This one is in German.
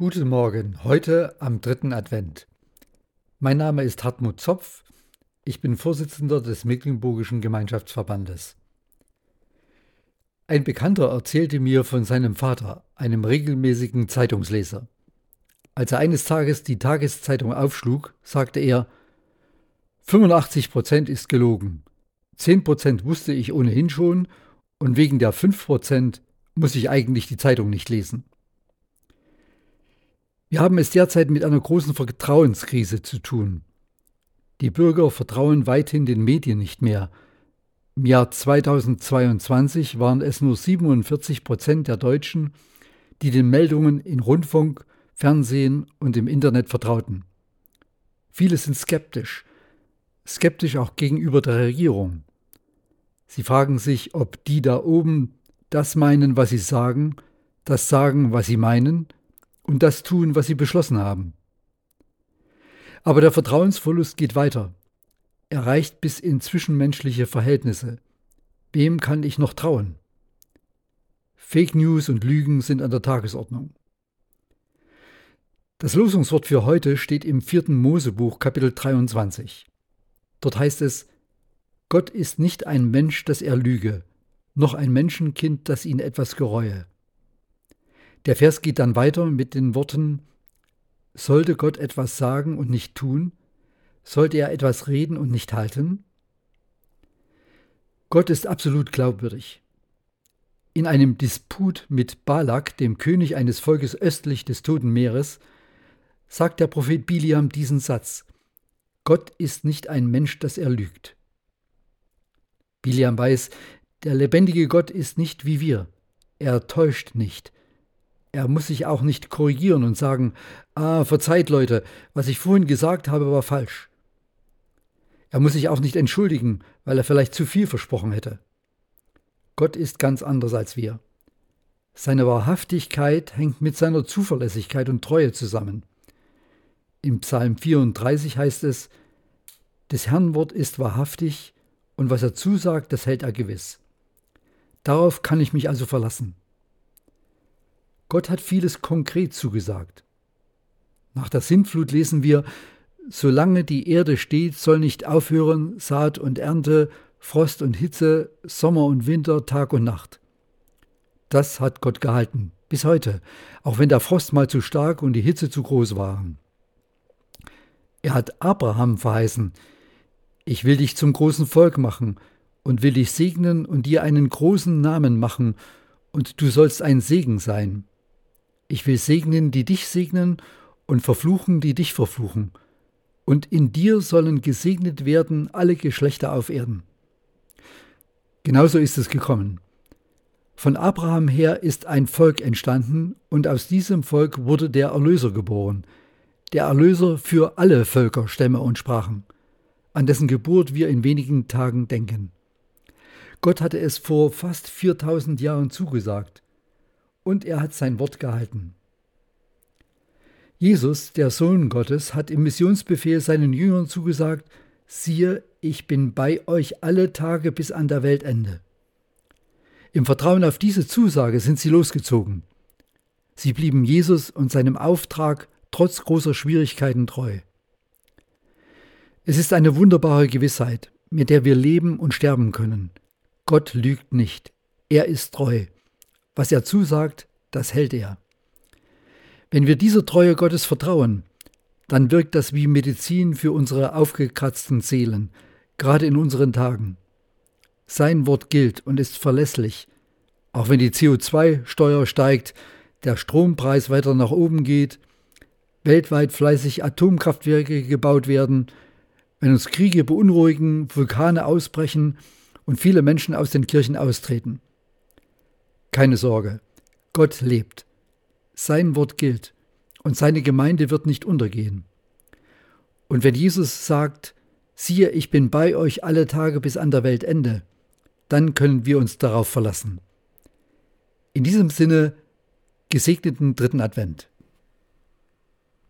Guten Morgen, heute am dritten Advent. Mein Name ist Hartmut Zopf, ich bin Vorsitzender des Mecklenburgischen Gemeinschaftsverbandes. Ein Bekannter erzählte mir von seinem Vater, einem regelmäßigen Zeitungsleser. Als er eines Tages die Tageszeitung aufschlug, sagte er, 85 Prozent ist gelogen, 10 Prozent wusste ich ohnehin schon und wegen der 5 Prozent muss ich eigentlich die Zeitung nicht lesen. Wir haben es derzeit mit einer großen Vertrauenskrise zu tun. Die Bürger vertrauen weithin den Medien nicht mehr. Im Jahr 2022 waren es nur 47 Prozent der Deutschen, die den Meldungen in Rundfunk, Fernsehen und im Internet vertrauten. Viele sind skeptisch, skeptisch auch gegenüber der Regierung. Sie fragen sich, ob die da oben das meinen, was sie sagen, das sagen, was sie meinen und das tun, was sie beschlossen haben. Aber der Vertrauensverlust geht weiter. Er reicht bis in zwischenmenschliche Verhältnisse. Wem kann ich noch trauen? Fake News und Lügen sind an der Tagesordnung. Das Losungswort für heute steht im vierten Mosebuch Kapitel 23. Dort heißt es, Gott ist nicht ein Mensch, dass er lüge, noch ein Menschenkind, das ihn etwas gereue. Der Vers geht dann weiter mit den Worten, sollte Gott etwas sagen und nicht tun? Sollte er etwas reden und nicht halten? Gott ist absolut glaubwürdig. In einem Disput mit Balak, dem König eines Volkes östlich des Toten Meeres, sagt der Prophet Biliam diesen Satz: Gott ist nicht ein Mensch, dass er lügt. Biliam weiß, der lebendige Gott ist nicht wie wir. Er täuscht nicht. Er muss sich auch nicht korrigieren und sagen, ah, verzeiht Leute, was ich vorhin gesagt habe, war falsch. Er muss sich auch nicht entschuldigen, weil er vielleicht zu viel versprochen hätte. Gott ist ganz anders als wir. Seine Wahrhaftigkeit hängt mit seiner Zuverlässigkeit und Treue zusammen. Im Psalm 34 heißt es, des Herrn Wort ist wahrhaftig und was er zusagt, das hält er gewiss. Darauf kann ich mich also verlassen. Gott hat vieles konkret zugesagt. Nach der Sintflut lesen wir, solange die Erde steht, soll nicht aufhören Saat und Ernte, Frost und Hitze, Sommer und Winter, Tag und Nacht. Das hat Gott gehalten, bis heute, auch wenn der Frost mal zu stark und die Hitze zu groß waren. Er hat Abraham verheißen, ich will dich zum großen Volk machen und will dich segnen und dir einen großen Namen machen, und du sollst ein Segen sein. Ich will segnen, die dich segnen, und verfluchen, die dich verfluchen. Und in dir sollen gesegnet werden alle Geschlechter auf Erden. Genauso ist es gekommen. Von Abraham her ist ein Volk entstanden, und aus diesem Volk wurde der Erlöser geboren, der Erlöser für alle Völker, Stämme und Sprachen, an dessen Geburt wir in wenigen Tagen denken. Gott hatte es vor fast 4000 Jahren zugesagt und er hat sein Wort gehalten. Jesus, der Sohn Gottes, hat im Missionsbefehl seinen Jüngern zugesagt, siehe, ich bin bei euch alle Tage bis an der Weltende. Im Vertrauen auf diese Zusage sind sie losgezogen. Sie blieben Jesus und seinem Auftrag trotz großer Schwierigkeiten treu. Es ist eine wunderbare Gewissheit, mit der wir leben und sterben können. Gott lügt nicht, er ist treu. Was er zusagt, das hält er. Wenn wir dieser Treue Gottes vertrauen, dann wirkt das wie Medizin für unsere aufgekratzten Seelen, gerade in unseren Tagen. Sein Wort gilt und ist verlässlich, auch wenn die CO2-Steuer steigt, der Strompreis weiter nach oben geht, weltweit fleißig Atomkraftwerke gebaut werden, wenn uns Kriege beunruhigen, Vulkane ausbrechen und viele Menschen aus den Kirchen austreten. Keine Sorge, Gott lebt. Sein Wort gilt und seine Gemeinde wird nicht untergehen. Und wenn Jesus sagt, siehe, ich bin bei euch alle Tage bis an der Weltende, dann können wir uns darauf verlassen. In diesem Sinne, gesegneten dritten Advent.